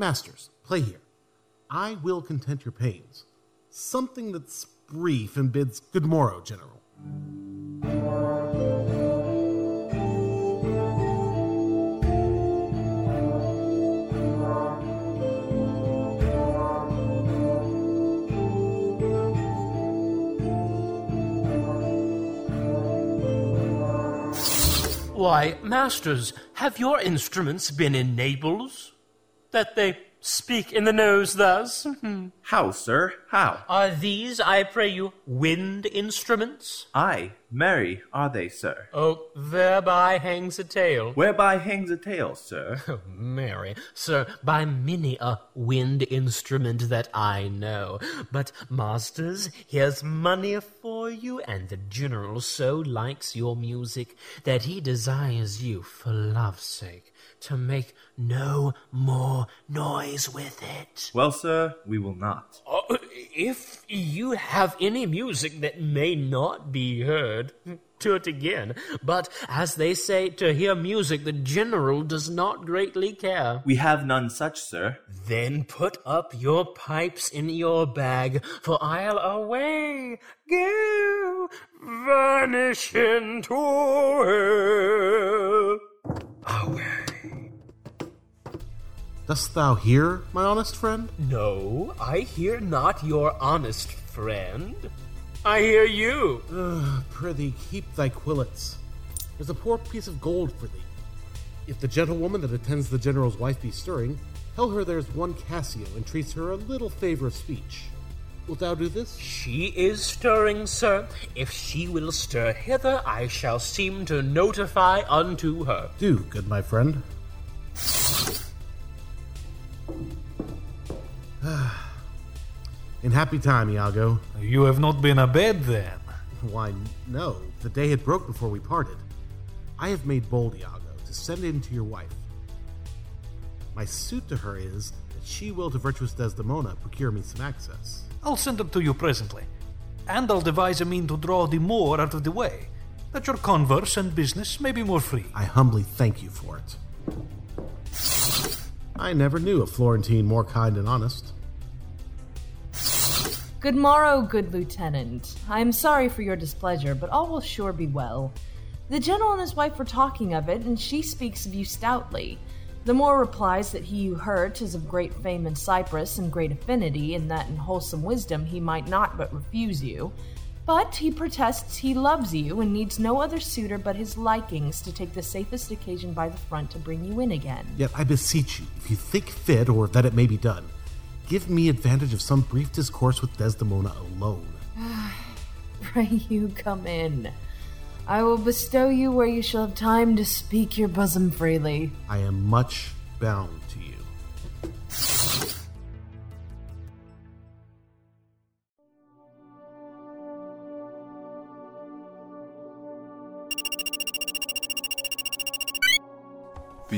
Masters, play here. I will content your pains. Something that's brief and bids good morrow, General. Why, masters, have your instruments been in Naples? That they speak in the nose thus? How, sir? How? Are these, I pray you, wind instruments? Aye, merry are they, sir. Oh, thereby hangs a tale. Whereby hangs a tale, sir. Oh, Mary, sir, by many a wind instrument that I know. But, masters, here's money for you, and the general so likes your music that he desires you, for love's sake, to make no more noise with it. well, sir, we will not. Uh, if you have any music that may not be heard, to it again. But as they say, to hear music the general does not greatly care. We have none such, sir. Then put up your pipes in your bag, for I'll away go, vanish into air. Away. Dost thou hear, my honest friend? No, I hear not your honest friend. I hear you. Ugh, prithee, keep thy quillets. There's a poor piece of gold for thee. If the gentlewoman that attends the general's wife be stirring, tell her there's one Cassio entreats her a little favor of speech. Wilt thou do this? She is stirring, sir. If she will stir hither, I shall seem to notify unto her. Do, good my friend. In happy time, Iago. You have not been abed then. Why, no, the day had broke before we parted. I have made bold, Iago, to send in to your wife. My suit to her is that she will to virtuous Desdemona procure me some access. I'll send them to you presently. And I'll devise a mean to draw the more out of the way, that your converse and business may be more free. I humbly thank you for it. I never knew a Florentine more kind and honest. Good morrow, good lieutenant. I am sorry for your displeasure, but all will sure be well. The general and his wife were talking of it, and she speaks of you stoutly. The Moor replies that he you hurt is of great fame in Cyprus and great affinity, and that in wholesome wisdom he might not but refuse you. But he protests he loves you and needs no other suitor but his likings to take the safest occasion by the front to bring you in again. Yet I beseech you, if you think fit or that it may be done, give me advantage of some brief discourse with Desdemona alone. Pray you come in. I will bestow you where you shall have time to speak your bosom freely. I am much bound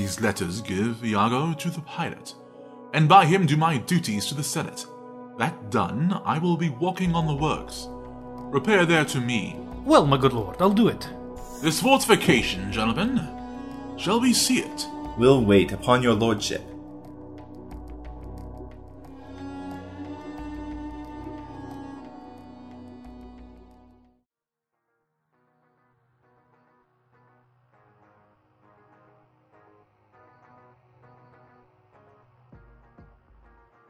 These letters give Iago to the pilot, and by him do my duties to the Senate. That done, I will be walking on the works. Repair there to me. Well, my good lord, I'll do it. This fortification, gentlemen, shall we see it? We'll wait upon your lordship.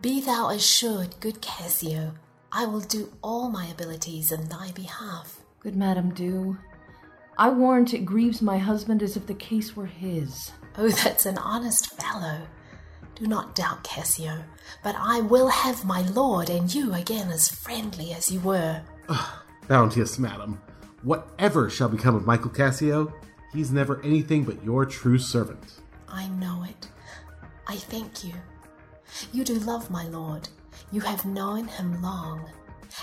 Be thou assured, good Cassio, I will do all my abilities in thy behalf. Good madam, do. I warrant it grieves my husband as if the case were his. Oh, that's an honest fellow. Do not doubt, Cassio, but I will have my lord and you again as friendly as you were. Bounteous madam, whatever shall become of Michael Cassio, he's never anything but your true servant. I know it. I thank you. You do love my lord. You have known him long.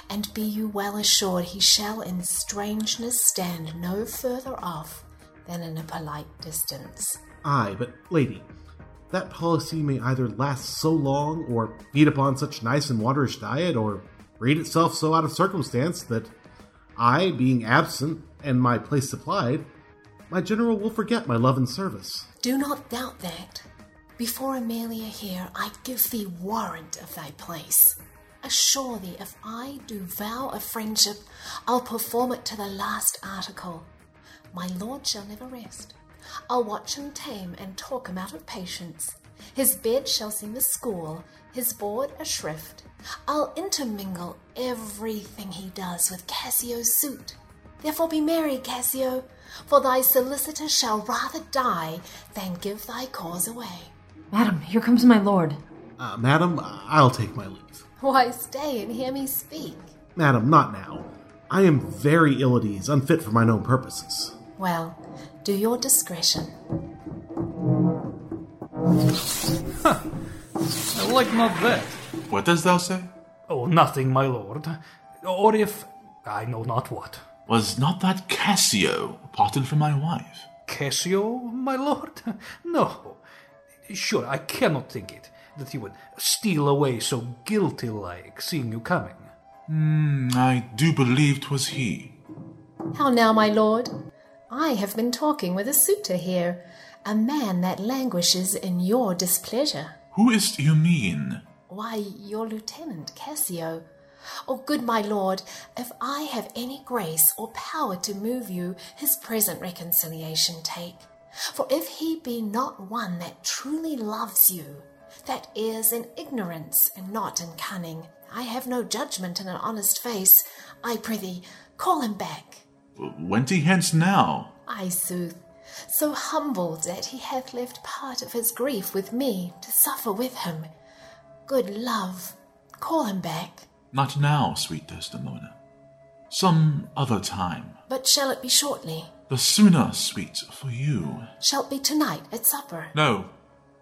And be you well assured he shall in strangeness stand no further off than in a polite distance. Aye, but lady, that policy may either last so long, or feed upon such nice and waterish diet, or breed itself so out of circumstance that I, being absent and my place supplied, my general will forget my love and service. Do not doubt that. Before Emilia here, I give thee warrant of thy place. Assure thee, if I do vow a friendship, I'll perform it to the last article. My lord shall never rest. I'll watch him tame and talk him out of patience. His bed shall seem a school, his board a shrift. I'll intermingle everything he does with Cassio's suit. Therefore be merry, Cassio, for thy solicitor shall rather die than give thy cause away. Madam, here comes my lord. Uh, madam, I'll take my leave. Why, stay and hear me speak. Madam, not now. I am very ill at ease, unfit for mine own purposes. Well, do your discretion. I like not that. What dost thou say? Oh, nothing, my lord. Or if I know not what. Was not that Cassio parted from my wife? Cassio, my lord? No. Sure, I cannot think it, that he would steal away so guilty like, seeing you coming. Hmm, I do believe 'twas he. How now, my lord? I have been talking with a suitor here, a man that languishes in your displeasure. Who is't you mean? Why, your lieutenant, Cassio. Oh, good my lord, if I have any grace or power to move you, his present reconciliation take. For if he be not one that truly loves you, that is in ignorance and not in cunning, I have no judgment in an honest face. I prithee, call him back. Went he hence now? I sooth, so humbled that he hath left part of his grief with me to suffer with him. Good love, call him back. Not now, sweet Desdemona. Some other time. But shall it be shortly? The sooner, sweet, for you. Shall it be tonight at supper? No,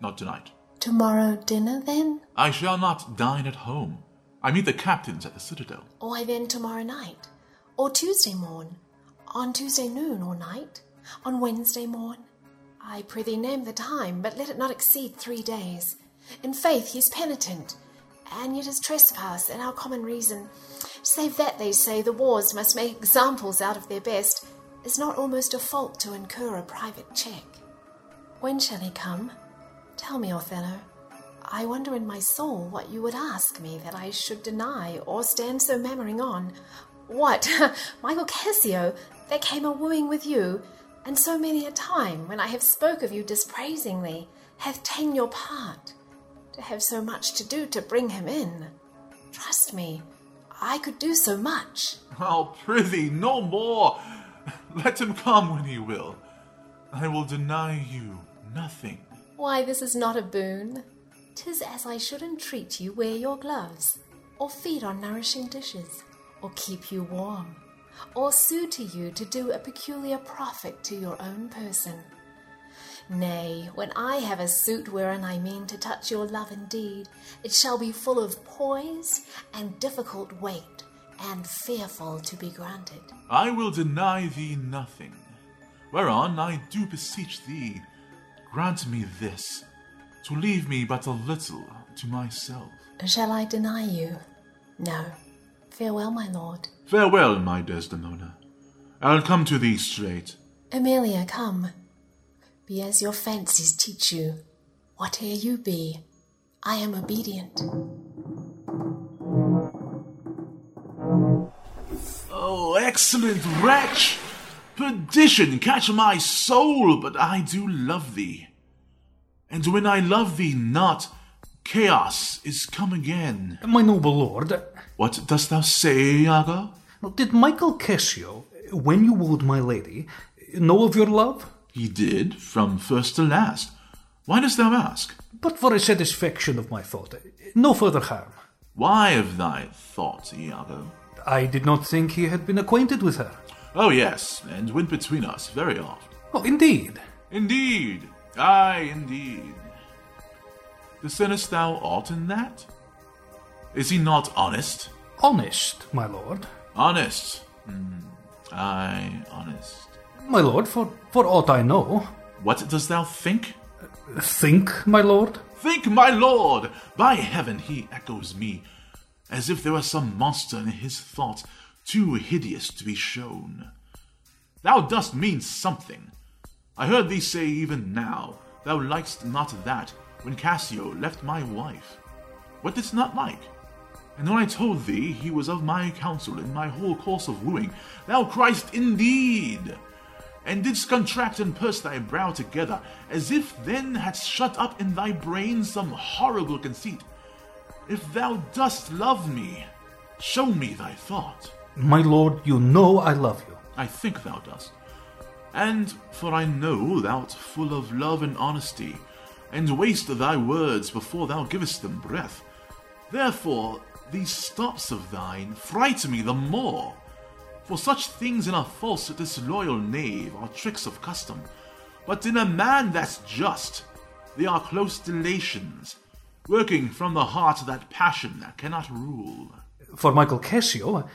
not tonight. Tomorrow dinner, then? I shall not dine at home. I meet the captains at the citadel. Why then tomorrow night? Or Tuesday morn? On Tuesday noon or night? On Wednesday morn? I prithee name the time, but let it not exceed three days. In faith he's penitent, and yet his trespass and our common reason, save that they say the wars must make examples out of their best, is not almost a fault to incur a private check. When shall he come? Tell me, Othello. I wonder in my soul what you would ask me that I should deny or stand so mammering on. What, Michael Cassio, there came a wooing with you, and so many a time when I have spoke of you dispraisingly, hath ta'en your part, to have so much to do to bring him in. Trust me, I could do so much. Oh, prithee, no more. Let him come when he will. I will deny you nothing. Why, this is not a boon. 'Tis as I should entreat you wear your gloves, or feed on nourishing dishes, or keep you warm, or sue to you to do a peculiar profit to your own person. Nay, when I have a suit wherein I mean to touch your love indeed, it shall be full of poise and difficult weight, and fearful to be granted. I will deny thee nothing. Whereon I do beseech thee, grant me this, to leave me but a little to myself. Shall I deny you? No. Farewell, my lord. Farewell, my Desdemona. I'll come to thee straight. Emilia, come. Be as your fancies teach you. Whate'er you be, I am obedient. Excellent wretch! Perdition catch my soul, but I do love thee. And when I love thee not, chaos is come again. My noble lord, What dost thou say, Iago? did Michael Cassio, when you wooed my lady, know of your love? He did, from first to last. Why dost thou ask? But for a satisfaction of my thought, no further harm. Why of thy thought, Iago? I did not think he had been acquainted with her. Oh, yes, and went between us very oft. Oh, indeed. Indeed, aye, indeed. Discernest thou aught in that? Is he not honest? Honest, my lord. Honest. Hmm. Aye, honest. My lord, for, for aught I know. What dost thou think? Think, my lord? Think, my lord! By heaven, he echoes me, as if there were some monster in his thought too hideous to be shown. Thou dost mean something. I heard thee say even now, thou likest not that when Cassio left my wife? What didst not like? And when I told thee he was of my counsel in my whole course of wooing, thou Christ indeed, and didst contract and purse thy brow together, as if then hadst shut up in thy brain some horrible conceit. If thou dost love me, show me thy thought. My lord, you know I love you. I think thou dost. And for I know thou'rt full of love and honesty, and waste thy words before thou givest them breath. Therefore, these stops of thine fright me the more. For such things in a false, disloyal knave are tricks of custom, but in a man that's just, they are close delations, working from the heart that passion that cannot rule. For Michael Cassio,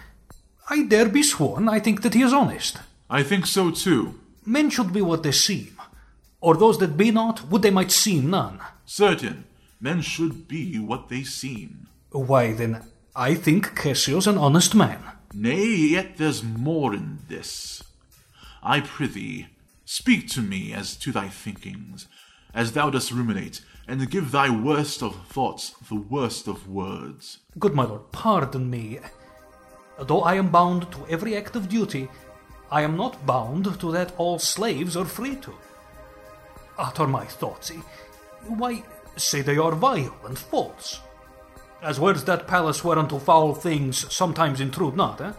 I dare be sworn I think that he is honest. I think so too. Men should be what they seem, or those that be not, would they might seem none. Certain, men should be what they seem. Why, then, I think Cassio's an honest man. Nay, yet there's more in this. I prithee, speak to me as to thy thinkings, as thou dost ruminate, and give thy worst of thoughts the worst of words. Good my lord, pardon me. Though I am bound to every act of duty, I am not bound to that all slaves are free to. Utter my thoughts. Why, say they are vile and false. As words that palace whereunto foul things sometimes intrude not, eh?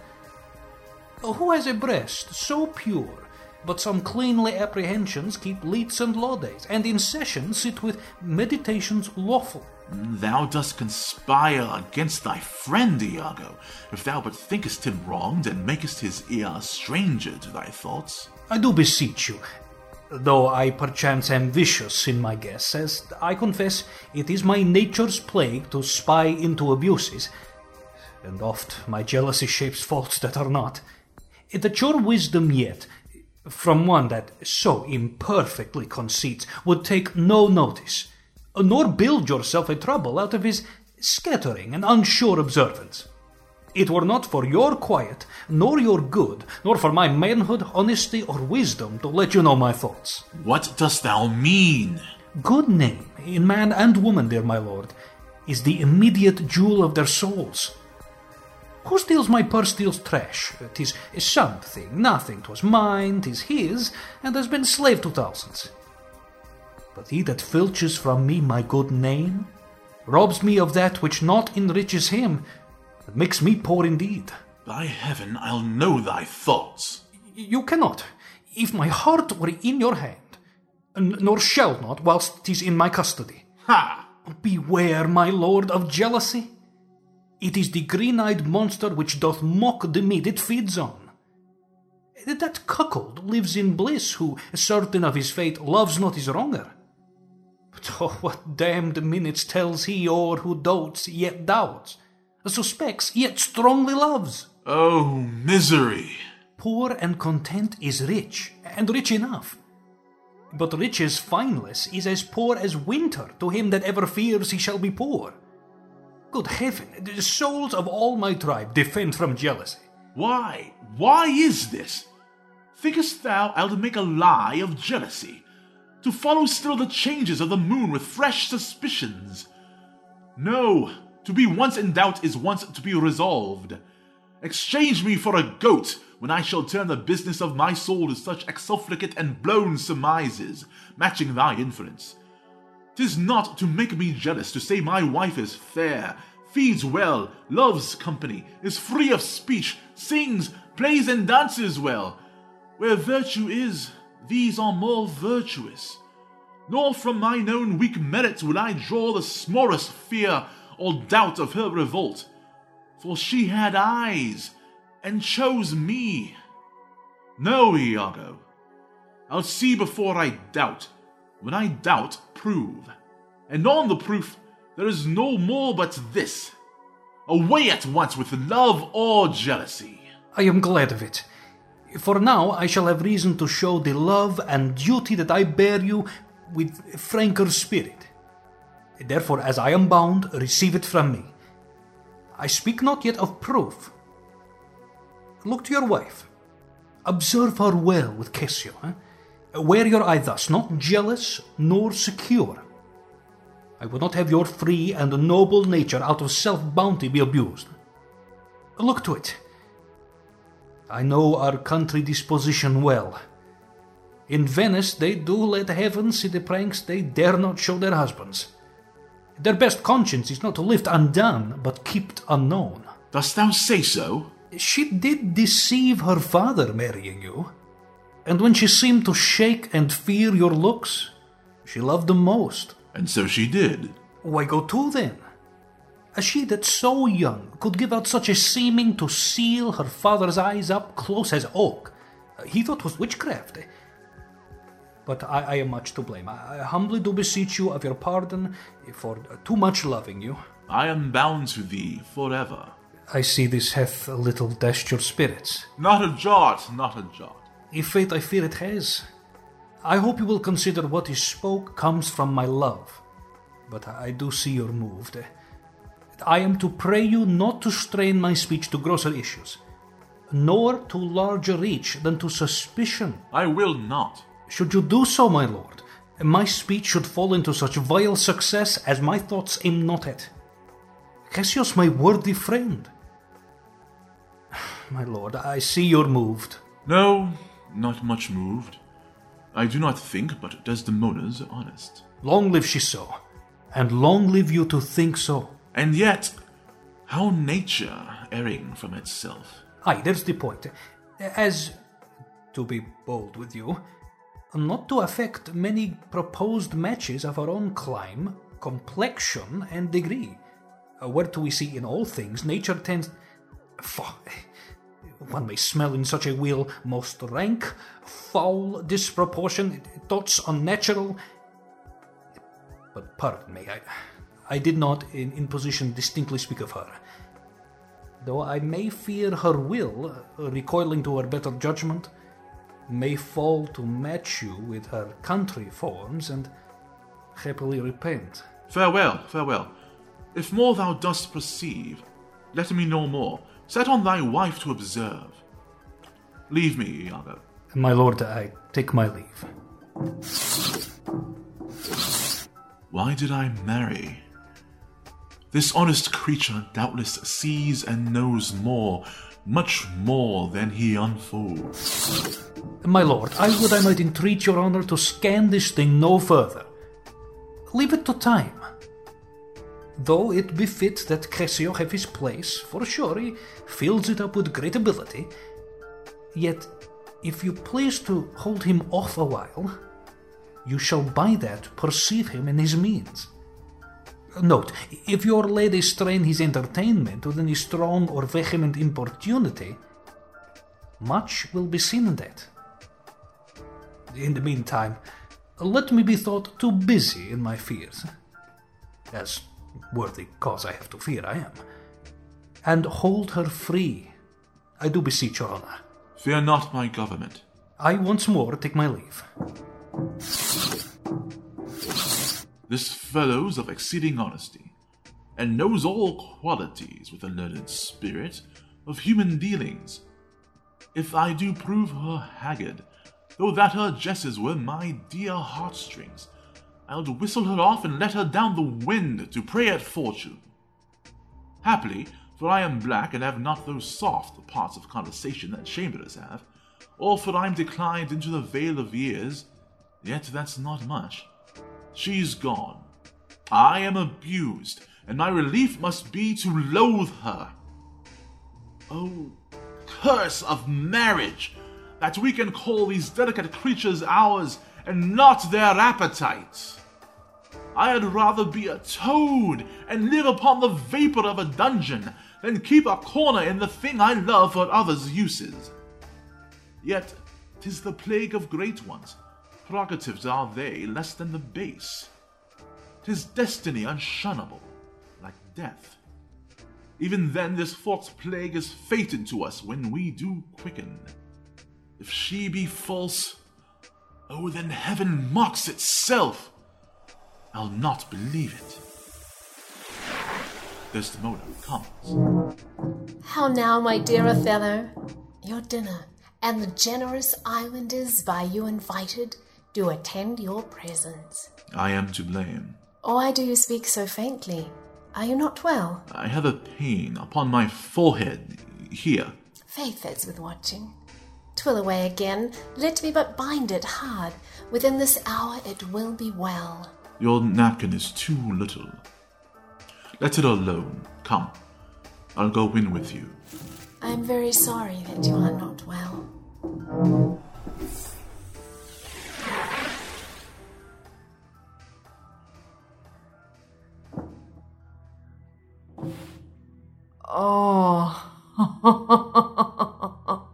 Who has a breast so pure, but some cleanly apprehensions keep leets and law-days, and in session sit with meditations lawful? Thou dost conspire against thy friend, Iago, if thou but thinkest him wronged and makest his ear a stranger to thy thoughts. I do beseech you, though I perchance am vicious in my guess, as I confess it is my nature's plague to spy into abuses, and oft my jealousy shapes faults that are not. That your wisdom yet, from one that so imperfectly conceits, would take no notice, nor build yourself a trouble out of his scattering and unsure observance. It were not for your quiet, nor your good, nor for my manhood, honesty, or wisdom to let you know my thoughts. What dost thou mean? Good name, in man and woman, dear my lord, is the immediate jewel of their souls. Who steals my purse steals trash. Tis something, nothing. 'Twas mine, 'tis his, and has been slave to thousands. But he that filches from me my good name, robs me of that which not enriches him, but makes me poor indeed. By heaven, I'll know thy thoughts. You cannot, if my heart were in your hand, nor shall not whilst whilst 'tis in my custody. Ha! Beware, my lord, of jealousy. It is the green-eyed monster which doth mock the meat it feeds on. That cuckold lives in bliss, who, certain of his fate, loves not his wronger. But oh, what damned minutes tells he o'er who dotes yet doubts, suspects yet strongly loves. Oh, misery! Poor and content is rich, and rich enough. But riches fineless is as poor as winter to him that ever fears he shall be poor. Good heaven, the souls of all my tribe defend from jealousy. Why? Why is this? Thinkest thou I'll make a lie of jealousy? To follow still the changes of the moon with fresh suspicions? No, to be once in doubt is once to be resolved. Exchange me for a goat when I shall turn the business of my soul to such exsufflicate and blown surmises, matching thy inference. 'Tis not to make me jealous to say my wife is fair, feeds well, loves company, is free of speech, sings, plays, and dances well. Where virtue is, these are more virtuous. Nor from mine own weak merits will I draw the smallest fear or doubt of her revolt, for she had eyes and chose me. No, Iago, I'll see before I doubt. When I doubt, prove. And on the proof, there is no more but this. Away at once with love or jealousy. I am glad of it. For now I shall have reason to show the love and duty that I bear you with franker spirit. Therefore, as I am bound, receive it from me. I speak not yet of proof. Look to your wife. Observe her well with Cassio. Eh? Wear your eye thus, not jealous nor secure. I would not have your free and noble nature out of self bounty be abused. Look to it. I know our country disposition well. In Venice, they do let heaven see the pranks they dare not show their husbands. Their best conscience is not to lift undone, but kept unknown. Dost thou say so? She did deceive her father marrying you. And when she seemed to shake and fear your looks, she loved them most. And so she did. Why go to then? A she that so young could give out such a seeming to seal her father's eyes up close as oak, he thought was witchcraft. But I, I am much to blame. I, I humbly do beseech you of your pardon for too much loving you. I am bound to thee forever. I see this hath a little dashed your spirits. Not a jot, not a jot. If fate I fear it has. I hope you will consider what what is spoke comes from my love. But I do see you're moved. I am to pray you not to strain my speech to grosser issues, nor to larger reach than to suspicion. I will not. Should you do so, my lord, my speech should fall into such vile success as my thoughts aim not at. Cassio's, my worthy friend. My lord, I see you're moved. No, not much moved. I do not think but Desdemona's honest. Long live she so, and long live you to think so. And yet, how nature erring from itself. Aye, there's the point. As, to be bold with you, not to affect many proposed matches of our own clime, complexion, and degree. Where do we see in all things nature tends. Fuck. One may smell in such a wheel most rank, foul disproportion, thoughts unnatural. But pardon me, I, I did not in, in position distinctly speak of her. Though I may fear her will, recoiling to her better judgment, may fall to match you with her country forms and happily repent. Farewell, farewell. If more thou dost perceive, let me know more. Set on thy wife to observe. Leave me, Iago. My lord, I take my leave. Why did I marry? This honest creature doubtless sees and knows more, much more than he unfolds. My lord, I would I might entreat your honor to scan this thing no further. Leave it to time. Though it befit that Cassio have his place, for sure he fills it up with great ability, yet if you please to hold him off a while, you shall by that perceive him in his means. Note, if your lady strain his entertainment with any strong or vehement importunity, much will be seen in that. In the meantime, let me be thought too busy in my fears, as worthy cause I have to fear I am, and hold her free. I do beseech your honor. Fear not my government. I once more take my leave. This fellow's of exceeding honesty, and knows all qualities with a learned spirit of human dealings. If I do prove her haggard, though that her jesses were my dear heartstrings, I'll whistle her off and let her down the wind to pray at fortune. Happily, for I am black and have not those soft parts of conversation that chamberers have, or for I'm declined into the vale of years, yet that's not much. She's gone. I am abused, and my relief must be to loathe her. Oh, curse of marriage, that we can call these delicate creatures ours and not their appetites. I had rather be a toad and live upon the vapor of a dungeon than keep a corner in the thing I love for others' uses. Yet, 'tis the plague of great ones. Prerogatives are they less than the base. 'Tis destiny unshunnable, like death. Even then, this false plague is fated to us when we do quicken. If she be false, oh, then heaven mocks itself. I'll not believe it. Desdemona comes. How now, my dear Othello? Your dinner, and the generous islanders by you invited, do attend your presence. I am to blame. Oh, Why do you speak so faintly? Are you not well? I have a pain upon my forehead here. Faith is with watching. Twill away again, let me but bind it hard. Within this hour it will be well. Your napkin is too little. Let it alone. Come, I'll go in with you. I am very sorry that you are not well. Oh.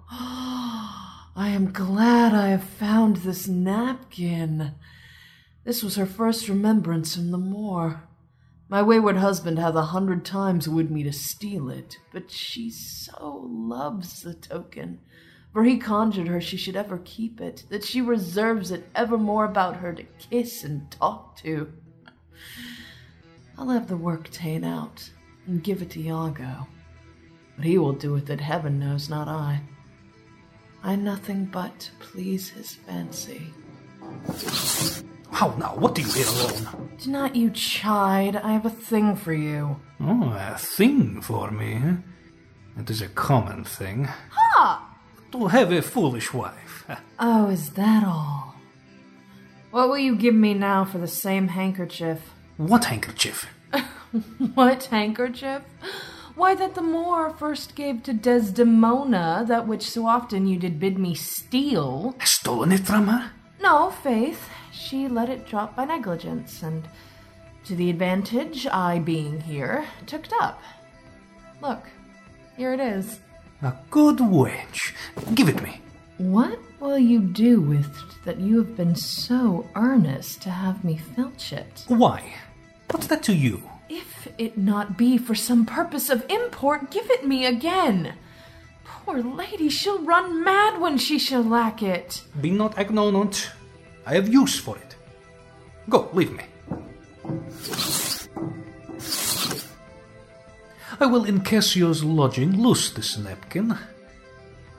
I am glad I have found this napkin. This was her first remembrance from the moor. My wayward husband hath a hundred times would me to steal it, but she so loves the token. For he conjured her she should ever keep it, that she reserves it evermore about her to kiss and talk to. I'll have the work ta'en out and give it to Iago. But he will do with it, heaven knows, not I. I nothing but to please his fancy. How now? What do you here alone? Do not you chide, I have a thing for you. Oh, a thing for me. It is a common thing. Ha! To have a foolish wife. Oh, is that all? What will you give me now for the same handkerchief? What handkerchief? What handkerchief? Why, that the Moor first gave to Desdemona, that which so often you did bid me steal. Stolen it from her? No, Faith, she let it drop by negligence, and to the advantage I, being here, took it up. Look, here it is. A good wench. Give it me. What will you do with it that you have been so earnest to have me filch it? Why? What's that to you? If it not be for some purpose of import, give it me again. Poor lady, she'll run mad when she shall lack it. Be not ignorant. I have use for it. Go, leave me. I will in Cassio's lodging loose this napkin,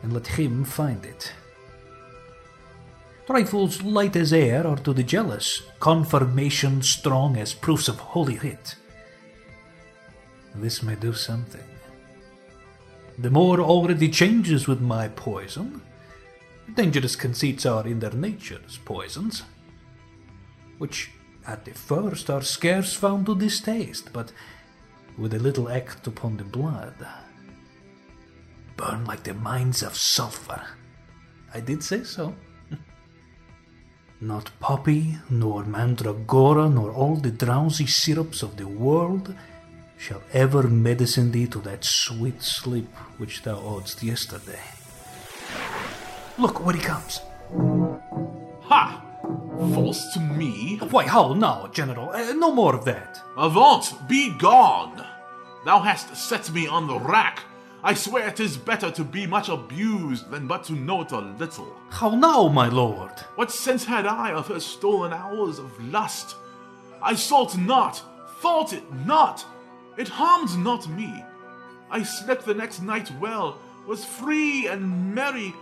and let him find it. Trifles light as air are to the jealous, confirmation strong as proofs of holy writ. This may do something. The Moor already changes with my poison. Dangerous conceits are in their natures poisons, which at the first are scarce found to distaste, but with a little act upon the blood, burn like the mines of sulphur. I did say so. Not poppy, nor mandragora, nor all the drowsy syrups of the world shall ever medicine thee to that sweet sleep which thou owedst yesterday. Look where he comes. Ha! False to me? Why, how now, General? Uh, no more of that. Avaunt, be gone! Thou hast set me on the rack. I swear swear 'tis better to be much abused than but to know it a little. How now, my lord? What sense had I of her stolen hours of lust? I sought not, thought it not. It harmed not me. I slept the next night well, was free and merry.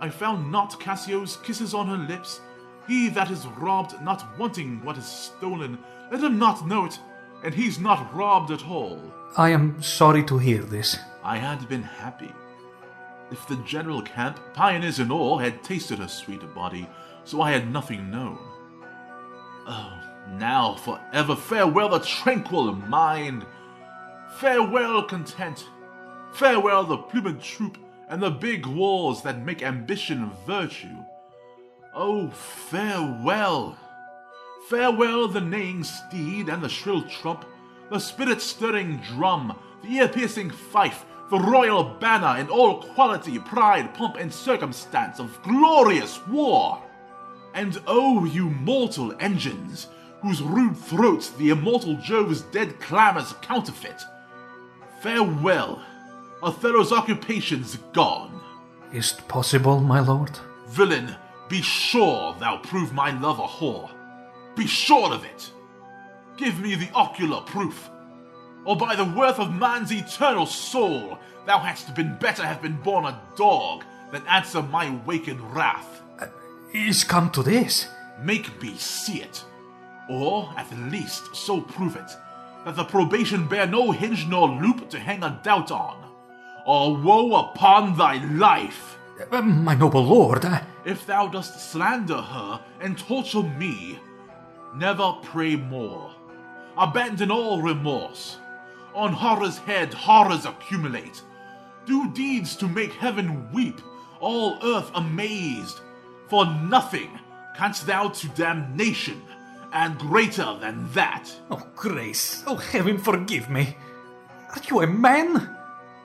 I found not Cassio's kisses on her lips. He that is robbed, not wanting what is stolen, let him not know it, and he's not robbed at all. I am sorry to hear this. I had been happy. If the general camp, pioneers and all, had tasted her sweet body, so I had nothing known. Oh, now forever farewell the tranquil mind. Farewell content. Farewell the plumed troop and the big walls that make ambition virtue. Oh, farewell. Farewell the neighing steed and the shrill trump, the spirit stirring drum, the ear piercing fife, the royal banner in all quality, pride, pomp, and circumstance of glorious war. And oh, you mortal engines, whose rude throats the immortal Jove's dead clamors counterfeit. Farewell, Othello's occupation's gone. Is't possible, my lord? Villain, be sure thou prove my love a whore. Be sure of it. Give me the ocular proof. Or by the worth of man's eternal soul, thou hadst been better have been born a dog than answer my wakened wrath. Uh, Is come to this? Make me see it. Or, at least, so prove it, that the probation bear no hinge nor loop to hang a doubt on. Or woe upon thy life! Uh, my noble lord, uh, If thou dost slander her and torture me, never pray more. Abandon all remorse. On horror's head, horrors accumulate. Do deeds to make heaven weep, all earth amazed. For nothing canst thou to damnation, and greater than that. Oh, Grace, oh, heaven forgive me. Are you a man?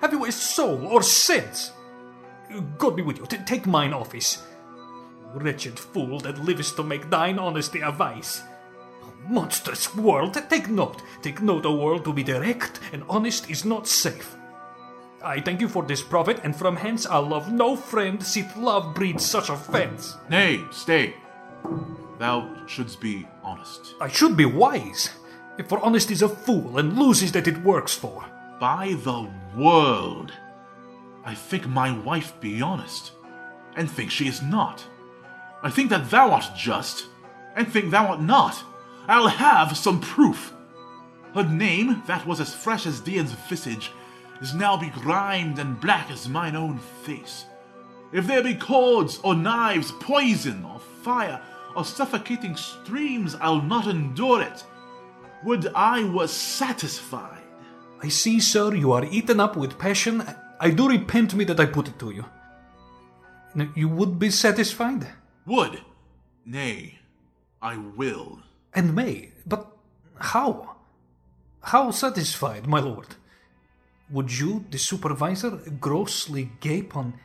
Have you a soul or sense? God be with you. T- take mine office. Wretched fool that livest to make thine honesty a vice. Monstrous world, take note. Take note, O world, to be direct and honest is not safe. I thank you for this profit, and from hence I'll love no friend, sith love breeds such offence. Nay, stay. Thou shouldst be honest. I should be wise, for honest is a fool and loses that it works for. By the world, I think my wife be honest, and think she is not. I think that thou art just, and think thou art not. I'll have some proof. Her name, that was as fresh as Dian's visage, is now begrimed and black as mine own face. If there be cords or knives, poison or fire or suffocating streams, I'll not endure it. Would I was satisfied. I see, sir, you are eaten up with passion. I do repent me that I put it to you. Now, you would be satisfied? Would. Nay, I will. And may, but how? How satisfied, my lord? Would you, the supervisor, grossly gape on.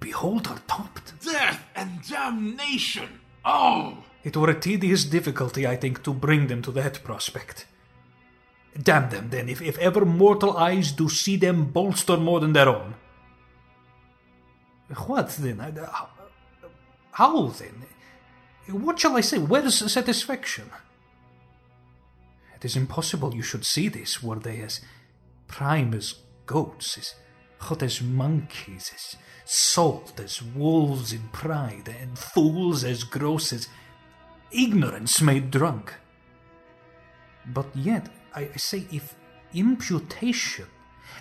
Behold her topped? Death and damnation! Oh! It were a tedious difficulty, I think, to bring them to that prospect. Damn them, then, if, if ever mortal eyes do see them bolster more than their own. What, then? How, how, then? What shall I say? Where's satisfaction? It is impossible you should see this, were they as prime as goats, as hot as monkeys, as salt as wolves in pride, and fools as gross as ignorance made drunk. But yet, I say, if imputation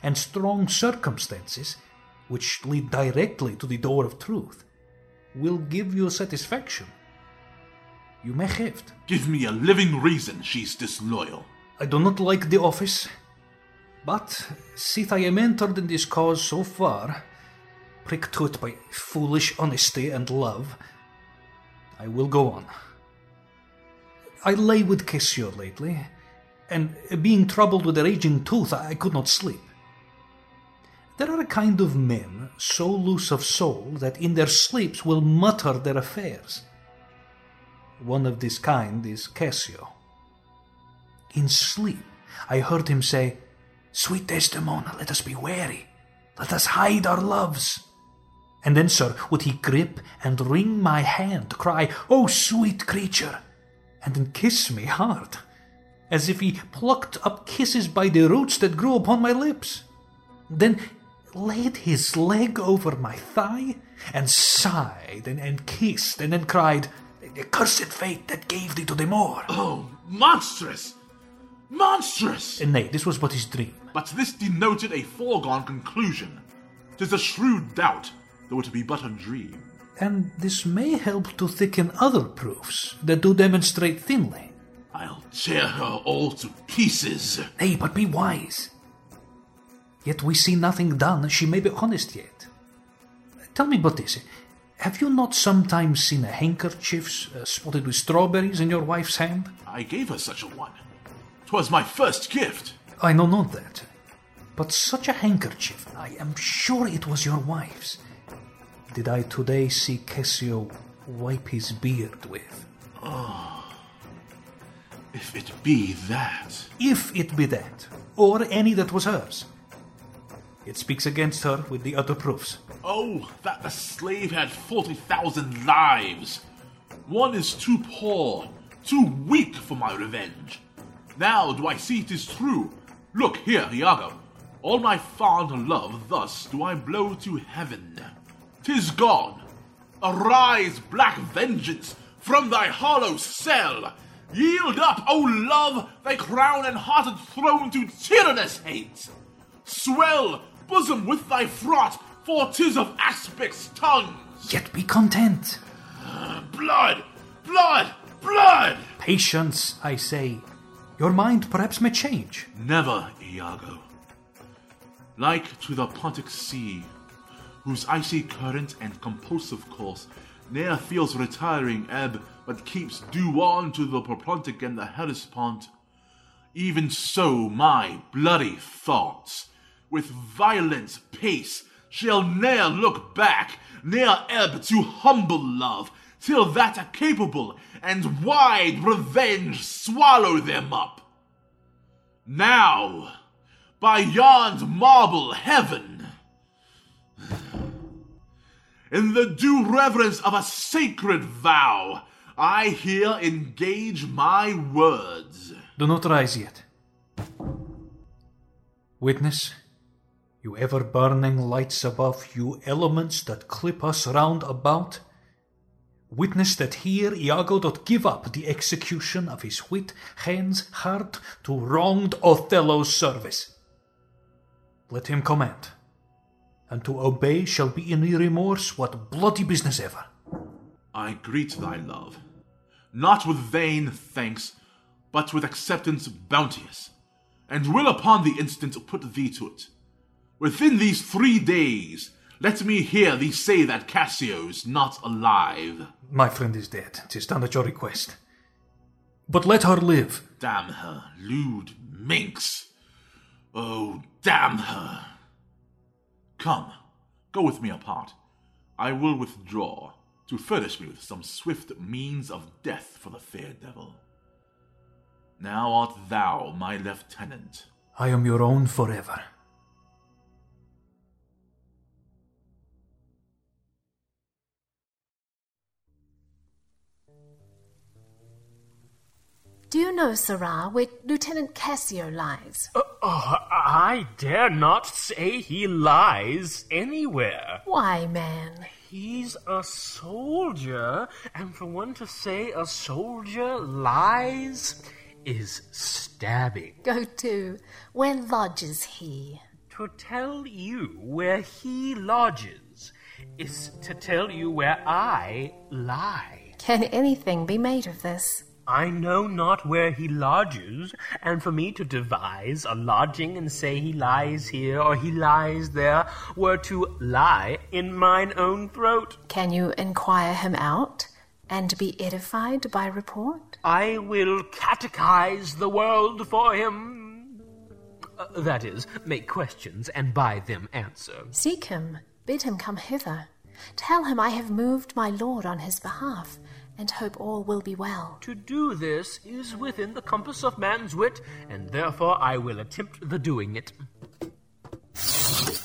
and strong circumstances, which lead directly to the door of truth, will give you satisfaction, you may have it. Give me a living reason she's disloyal. I do not like the office, but sith I am entered in this cause so far, pricked to it by foolish honesty and love, I will go on. I lay with Cassio lately, and being troubled with a raging tooth, I could not sleep. There are a kind of men so loose of soul that in their sleeps will mutter their affairs. One of this kind is Cassio. In sleep, I heard him say, Sweet Desdemona, let us be wary. Let us hide our loves. And then, sir, would he grip and wring my hand, cry, Oh, sweet creature, and then kiss me hard, as if he plucked up kisses by the roots that grew upon my lips. Then laid his leg over my thigh, and sighed, and, and kissed, and then cried, The Cursed fate that gave thee to the moor. Oh, monstrous! Monstrous! And nay, this was but his dream. But this denoted a foregone conclusion. Tis a shrewd doubt, though it be but a dream. And this may help to thicken other proofs that do demonstrate thinly. I'll tear her all to pieces. Nay, but be wise. Yet we see nothing done, she may be honest yet. Tell me this have you not sometimes seen a handkerchief uh, spotted with strawberries in your wife's hand? I gave her such a one. 'Twas my first gift. I know not that. But such a handkerchief, I am sure it was your wife's. Did I today see Cassio wipe his beard with? Oh, if it be that. If it be that, or any that was hers. It speaks against her with the other proofs. Oh, that the slave had 40,000 lives! One is too poor, too weak for my revenge. Now do I see it is true. Look here, Iago. All my fond love thus do I blow to heaven. 'Tis gone. Arise, black vengeance, from thy hollow cell, Yield up, O love, thy crown and hearted throne to tyrannous hate. Swell, bosom with thy fraught, for 'tis of aspics' tongues. Yet be content. Blood, blood, blood! Patience, I say. Your mind perhaps may change. Never, Iago. Like to the Pontic Sea, whose icy current and compulsive course ne'er feels retiring ebb, but keeps due on to the Propontic and the Hellespont, even so my bloody thoughts, with violent pace, shall ne'er look back, ne'er ebb to humble love, till that a capable and wide revenge swallow them up. Now, by yond marble heaven, in the due reverence of a sacred vow, I here engage my words. Do not rise yet. Witness, you ever burning lights above, you elements that clip us round about. Witness that here Iago doth give up the execution of his wit, hands, heart to wronged Othello's service. Let him command, and to obey shall be in remorse what bloody business ever. I greet thy love, not with vain thanks, but with acceptance bounteous, and will upon the instant put thee to it. Within these three days, let me hear thee say that Cassio's not alive. My friend is dead. Tis done at your request. But let her live. Damn her, lewd minx. Oh, damn her. Come, go with me apart. I will withdraw to furnish me with some swift means of death for the fair devil. Now art thou my lieutenant. I am your own forever. Do you know, Sirrah, where Lieutenant Cassio lies? Uh, oh, I dare not say he lies anywhere. Why, man? He's a soldier, and for one to say a soldier lies is stabbing. Go to. Where lodges he? To tell you where he lodges is to tell you where I lie. Can anything be made of this? I know not where he lodges, and for me to devise a lodging and say he lies here or he lies there were to lie in mine own throat. Can you inquire him out and be edified by report? I will catechize the world for him. Uh, that is, make questions and by them answer. Seek him, bid him come hither. Tell him I have moved my lord on his behalf, and hope all will be well. To do this is within the compass of man's wit, and therefore I will attempt the doing it.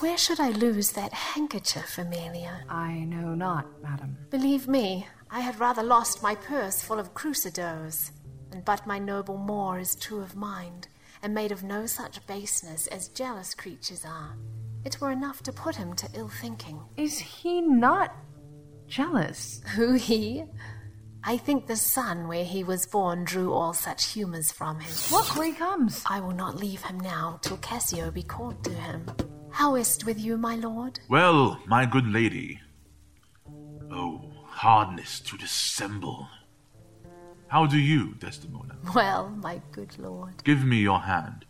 Where should I lose that handkerchief, Emilia? I know not, madam. Believe me, I had rather lost my purse full of crusadoes. And but my noble Moor is true of mind, and made of no such baseness as jealous creatures are. It were enough to put him to ill thinking. Is he not jealous? Who he? I think the sun where he was born drew all such humours from him. Look where he comes. I will not leave him now till Cassio be called to him. How is't with you, my lord? Well, my good lady. Oh, hardness to dissemble. How do you, Desdemona? Well, my good lord, Give me your hand.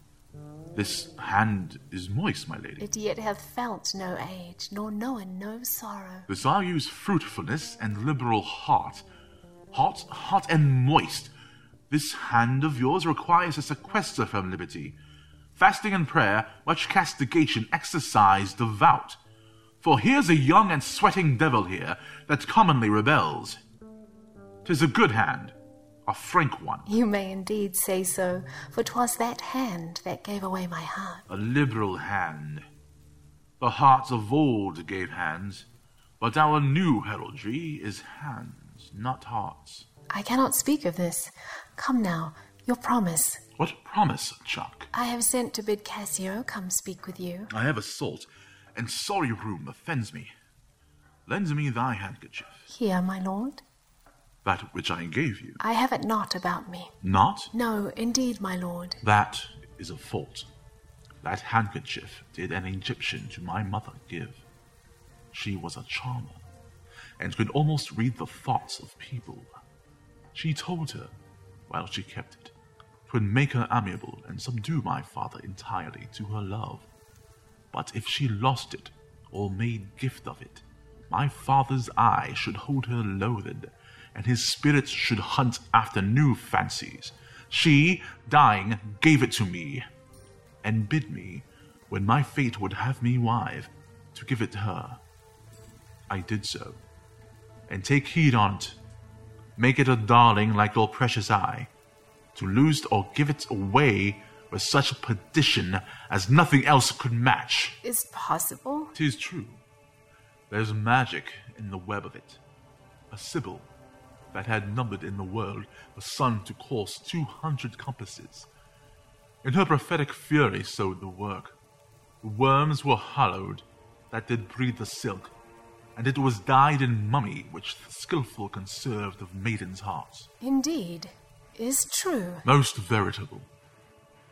This hand is moist, my lady. it yet hath felt no age, nor known no sorrow. This argues fruitfulness and liberal heart. Hot, hot, and moist. This hand of yours requires a sequester from liberty. Fasting and prayer, much castigation, exercise devout. For here's a young and sweating devil here that commonly rebels. 'Tis a good hand, a frank one, You may indeed say so, for 'twas that hand that gave away my heart. a liberal hand. The hearts of old gave hands, but our new heraldry is hands, not hearts. I cannot speak of this. Come now, your promise. What promise, Chuck? I have sent to bid Cassio come speak with you. I have assault, and sorry rheum offends me. Lend me thy handkerchief. Here, my lord. That which I gave you. I have it not about me. Not? No, indeed, my lord. That is a fault. That handkerchief did an Egyptian to my mother give. She was a charmer, and could almost read the thoughts of people. She told her, while she kept it, twould make her amiable and subdue my father entirely to her love. But if she lost it, or made gift of it, my father's eye should hold her loathed, and his spirit should hunt after new fancies. She, dying, gave it to me, and bid me, when my fate would have me wive, to give it her. I did so. And take heed on't. Make it a darling like your precious eye. To lose or give it away was such a perdition as nothing else could match. Is possible? Tis true. There's magic in the web of it. A sibyl that had numbered in the world the sun to course two hundred compasses. In her prophetic fury sowed the work. The worms were hollowed that did breathe the silk, and it was dyed in mummy which the skilful conserved of maidens' hearts. Indeed. Is true. Most veritable.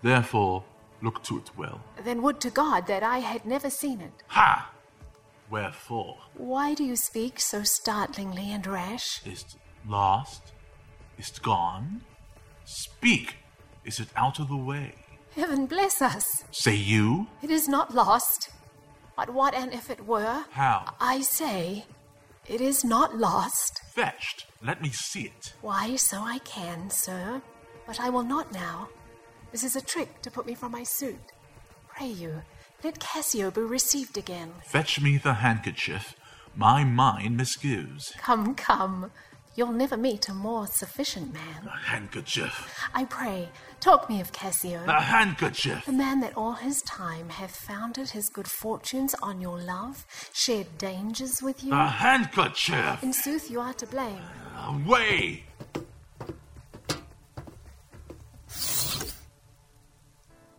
Therefore, look to it well. Then would to God that I had never seen it. Ha! Wherefore? Why do you speak so startlingly and rash? Is't lost? Is't gone? Speak! Is it out of the way? Heaven bless us! Say you? It is not lost. But what and if it were? How? I say, it is not lost. Fetched. Let me see it. Why, so I can, sir. But I will not now. This is a trick to put me from my suit. Pray you, let Cassio be received again. Fetch me the handkerchief. My mind misgives. Come, come. You'll never meet a more sufficient man. A handkerchief. I pray, talk me of Cassio. A handkerchief. The man that all his time hath founded his good fortunes on your love, shared dangers with you. A handkerchief. In sooth, you are to blame. Away!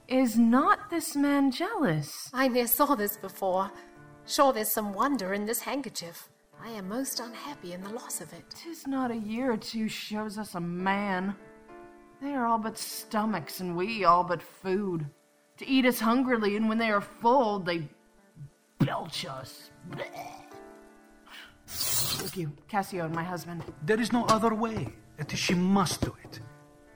Is not this man jealous? I ne'er saw this before. Sure, there's some wonder in this handkerchief. I am most unhappy in the loss of it. Tis not a year or two shows us a man. They are all but stomachs, and we all but food. To eat us hungrily, and when they are full, they belch us. Bleh. Look you, Cassio and my husband. There is no other way. It is she must do it.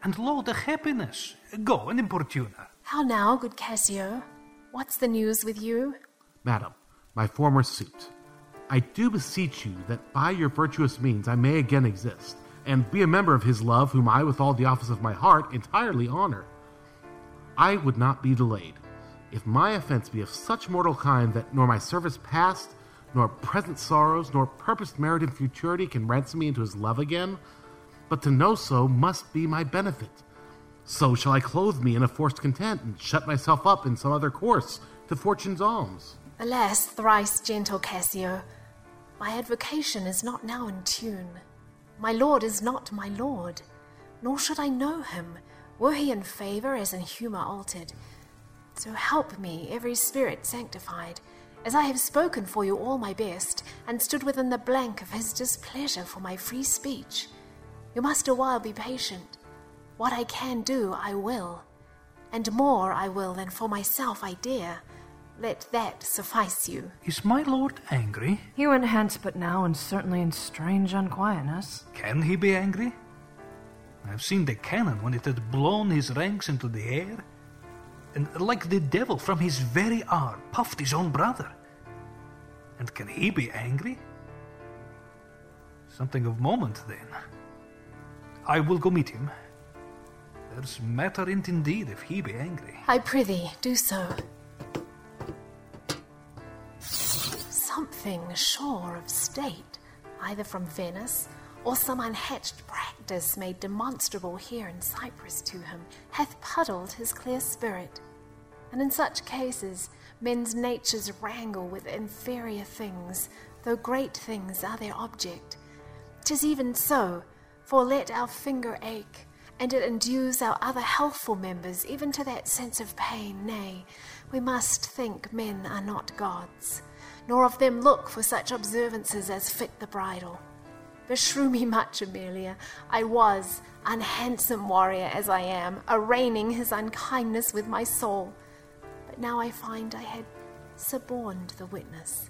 And lo, the happiness. Go and importune her. How now, good Cassio? What's the news with you? Madam, my former suit. I do beseech you that by your virtuous means I may again exist, and be a member of his love, whom I, with all the office of my heart, entirely honor. I would not be delayed. If my offense be of such mortal kind that nor my service past, nor present sorrows, nor purposed merit in futurity can ransom me into his love again, but to know so must be my benefit. So shall I clothe me in a forced content, and shut myself up in some other course to fortune's alms. Alas, thrice gentle Cassio, my advocation is not now in tune. My lord is not my lord, nor should I know him, were he in favor as in humor altered. So help me, every spirit sanctified, as I have spoken for you all my best, and stood within the blank of his displeasure for my free speech. You must awhile be patient. What I can do, I will, and more I will than for myself I dare. Let that suffice you. Is my lord angry? He went hence but now, and certainly in strange unquietness. Can he be angry? I've seen the cannon when it had blown his ranks into the air, and like the devil from his very arm puffed his own brother. And can he be angry? Something of moment, then. I will go meet him. There's matter in't indeed if he be angry. I prithee, do so. Something sure of state, either from Venice or some unhatched practice made demonstrable here in Cyprus to him, hath puddled his clear spirit. And in such cases, men's natures wrangle with inferior things, though great things are their object. 'Tis even so, for let our finger ache, and it endues our other healthful members even to that sense of pain. Nay, we must think men are not gods, nor of them look for such observances as fit the bridal. Beshrew me much, Emilia. I was, unhandsome warrior as I am, arraigning his unkindness with my soul. But now I find I had suborned the witness,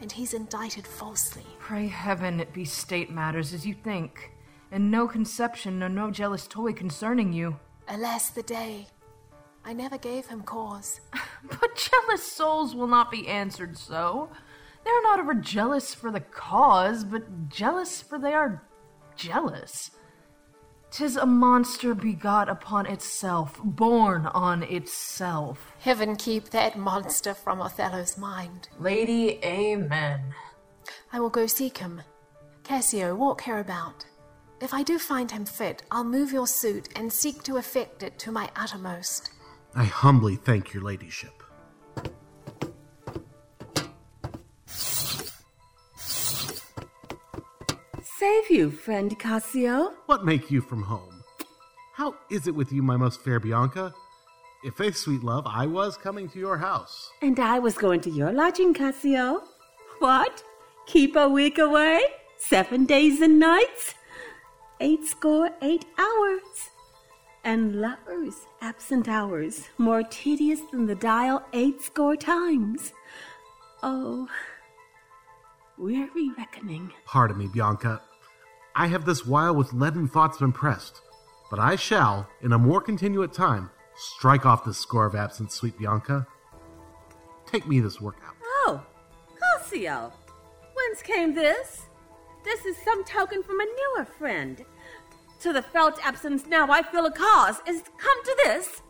and he's indicted falsely. Pray heaven it be state matters as you think, and no conception nor no jealous toy concerning you. Alas the day. I never gave him cause. But jealous souls will not be answered so. They are not ever jealous for the cause, but jealous for they are jealous. Tis a monster begot upon itself, born on itself. Heaven keep that monster from Othello's mind. Lady, amen. I will go seek him. Cassio, walk hereabout. If I do find him fit, I'll move your suit and seek to effect it to my uttermost. I humbly thank your ladyship. Save you, friend Cassio. What make you from home? How is it with you, my most fair Bianca? If faith, sweet love, I was coming to your house. And I was going to your lodging, Cassio. What? Keep a week away? Seven days and nights? Eight score eight hours. And lovers, absent hours, more tedious than the dial eight score times. Oh, weary reckoning. Pardon me, Bianca. I have this while with leaden thoughts been pressed, but I shall, in a more continuate time, strike off this score of absence, sweet Bianca. Take me this work out. Oh, Cassio, whence came this? This is some token from a newer friend. To the felt absence now I feel a cause is come to this.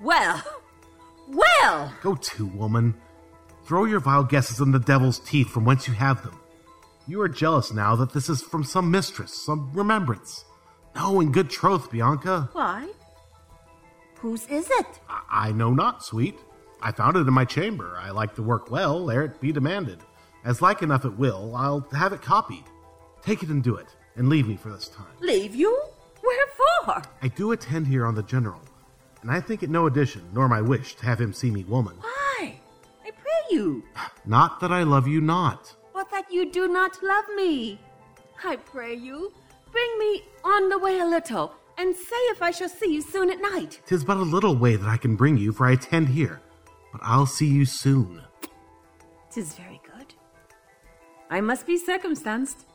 Well, well, Go to, woman. Throw your vile guesses in the devil's teeth from whence you have them. You are jealous now that this is from some mistress, some remembrance. No, in good troth, Bianca. why? Whose is it? I, I know not, sweet. I found it in my chamber. I like the work well, ere it be demanded. As like enough it will, I'll have it copied. Take it and do it, and leave me for this time. Leave you? Wherefore? I do attend here on the general, and I think it no addition, nor my wish, to have him see me woman. Why? I pray you, Not that I love you not. but that you do not love me. I pray you, bring me on the way a little, and say if I shall see you soon at night. Tis but a little way that I can bring you, for I attend here. But I'll see you soon. Tis very good. I must be circumstanced.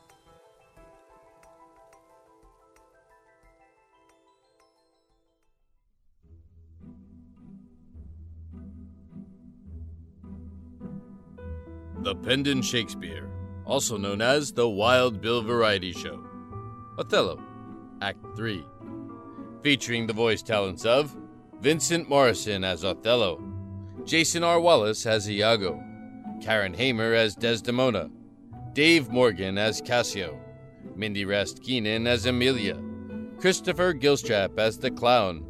The Pendant Shakespeare, also known as the Wild Bill Variety Show. Othello, Act 3. Featuring the voice talents of Vincent Morrison as Othello, Jason R. Wallace as Iago, Karen Hamer as Desdemona, Dave Morgan as Cassio, Mindy Rest Keenan as Emilia, Christopher Gilstrap as the Clown,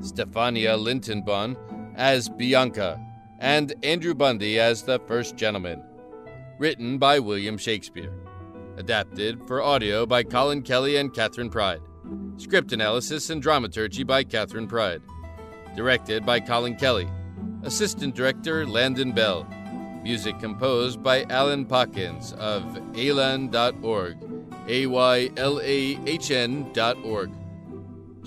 Stefania Lintonbon as Bianca, and Andrew Bundy as the First Gentleman. Written by William Shakespeare. Adapted for audio by Colin Kelly and Catherine Pride. Script analysis and dramaturgy by Catherine Pride. Directed by Colin Kelly. Assistant director Landon Bell. Music composed by Alan Pockins of aylahn.org. A Y L A H N.org.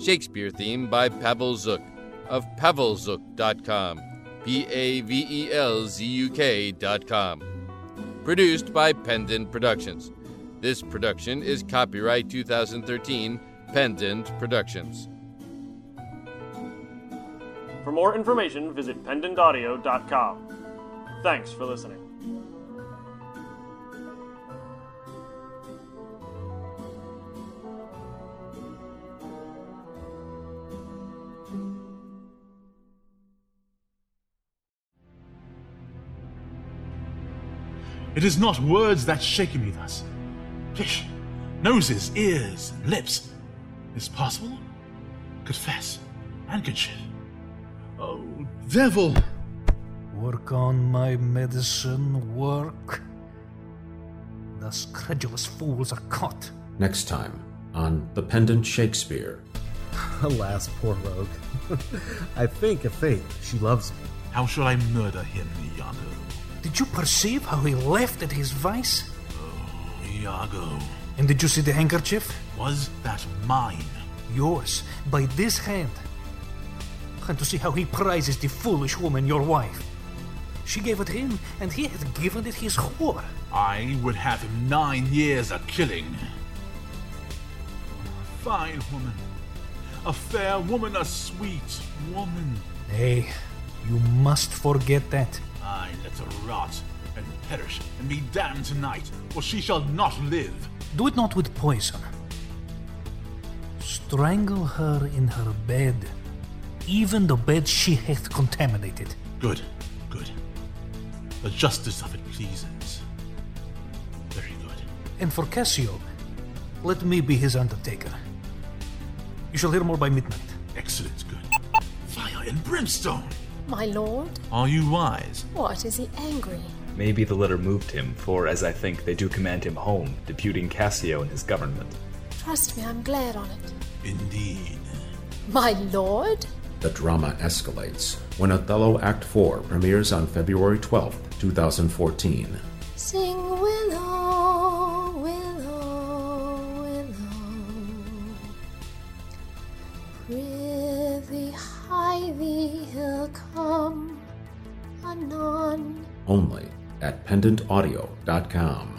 Shakespeare theme by Pavel Zuk of pavelzuk.com. P A V E L Z U K.com. Produced by Pendant Productions. This production is copyright 2013 Pendant Productions. For more information, visit pendantaudio.com. Thanks for listening. It is not words that shake me thus. Fish, noses, ears, and lips. Is possible? Confess, handkerchief. Oh, devil! Work on my medicine, work. Thus credulous fools are caught. Next time on The Pendant Shakespeare. Alas, poor rogue. I think, of faith, she loves me. How shall I murder him, Iago? Did you perceive how he left at his vice? Oh, Iago. And did you see the handkerchief? Was that mine? Yours, by this hand. And to see how he prizes the foolish woman, your wife. She gave it him, and he had given it his whore. I would have him nine years a killing. A Fine woman. A fair woman, a sweet woman. Nay, you must forget that. I let her rot and perish and be damned tonight, or she shall not live. Do it not with poison. Strangle her in her bed, even the bed she hath contaminated. Good, good. The justice of it pleases. Very good. And for Cassio, let me be his undertaker. You shall hear more by midnight. Excellent, good. Fire and brimstone! My lord, Are you wise? what is he angry? Maybe the letter moved him, for as I think they do command him home, deputing Cassio in his government. Trust me, I'm glad on it. Indeed. My lord? The drama escalates when Othello Act 4 premieres on February 12th, 2014. Sing willow, thee, he'll come anon. Only at pendantaudio.com.